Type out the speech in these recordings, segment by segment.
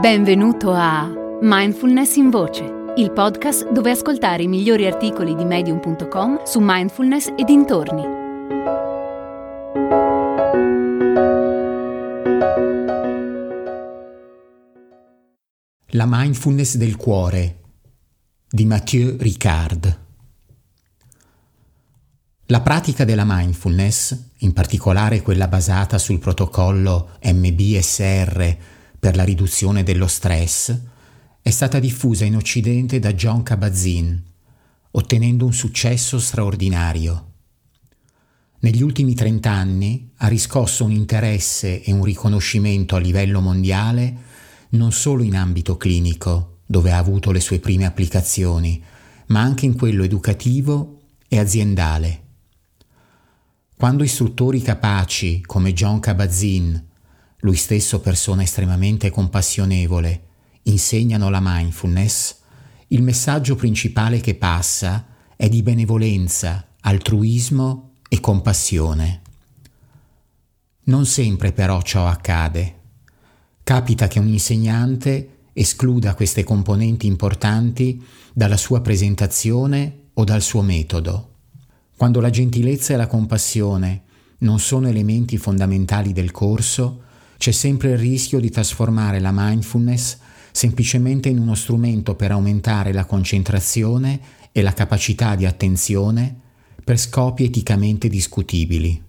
Benvenuto a Mindfulness in Voce, il podcast dove ascoltare i migliori articoli di medium.com su mindfulness e dintorni. La mindfulness del cuore di Mathieu Ricard. La pratica della mindfulness, in particolare quella basata sul protocollo MBSR per la riduzione dello stress, è stata diffusa in Occidente da John Kabat-Zinn, ottenendo un successo straordinario. Negli ultimi trent'anni ha riscosso un interesse e un riconoscimento a livello mondiale non solo in ambito clinico, dove ha avuto le sue prime applicazioni, ma anche in quello educativo e aziendale. Quando istruttori capaci come John Kabat-Zinn lui stesso persona estremamente compassionevole, insegnano la mindfulness, il messaggio principale che passa è di benevolenza, altruismo e compassione. Non sempre però ciò accade. Capita che un insegnante escluda queste componenti importanti dalla sua presentazione o dal suo metodo. Quando la gentilezza e la compassione non sono elementi fondamentali del corso, c'è sempre il rischio di trasformare la mindfulness semplicemente in uno strumento per aumentare la concentrazione e la capacità di attenzione per scopi eticamente discutibili.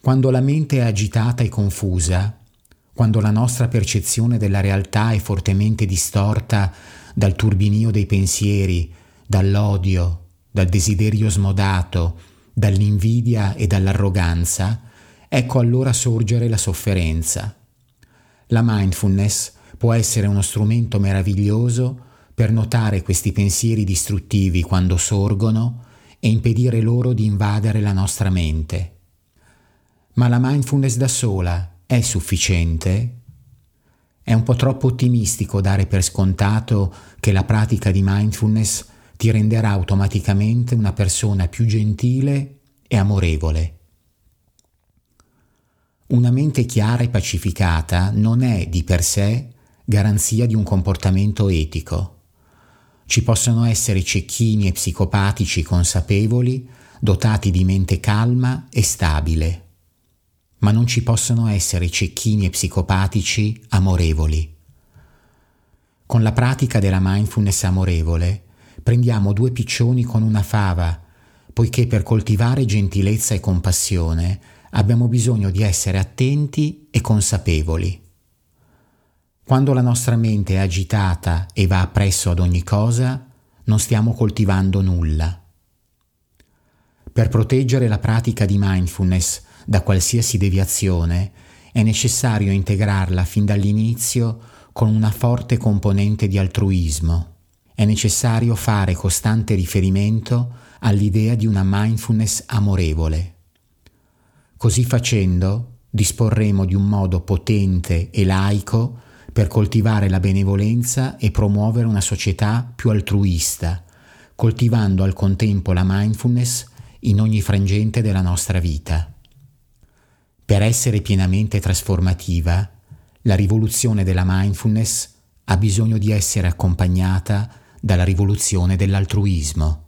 Quando la mente è agitata e confusa, quando la nostra percezione della realtà è fortemente distorta dal turbinio dei pensieri, dall'odio, dal desiderio smodato, dall'invidia e dall'arroganza, ecco allora sorgere la sofferenza. La mindfulness può essere uno strumento meraviglioso per notare questi pensieri distruttivi quando sorgono e impedire loro di invadere la nostra mente. Ma la mindfulness da sola è sufficiente? È un po' troppo ottimistico dare per scontato che la pratica di mindfulness ti renderà automaticamente una persona più gentile e amorevole. Una mente chiara e pacificata non è di per sé garanzia di un comportamento etico. Ci possono essere cecchini e psicopatici consapevoli, dotati di mente calma e stabile, ma non ci possono essere cecchini e psicopatici amorevoli. Con la pratica della mindfulness amorevole prendiamo due piccioni con una fava, poiché per coltivare gentilezza e compassione abbiamo bisogno di essere attenti e consapevoli. Quando la nostra mente è agitata e va appresso ad ogni cosa, non stiamo coltivando nulla. Per proteggere la pratica di mindfulness da qualsiasi deviazione, è necessario integrarla fin dall'inizio con una forte componente di altruismo. È necessario fare costante riferimento all'idea di una mindfulness amorevole. Così facendo disporremo di un modo potente e laico per coltivare la benevolenza e promuovere una società più altruista, coltivando al contempo la mindfulness in ogni frangente della nostra vita. Per essere pienamente trasformativa, la rivoluzione della mindfulness ha bisogno di essere accompagnata dalla rivoluzione dell'altruismo.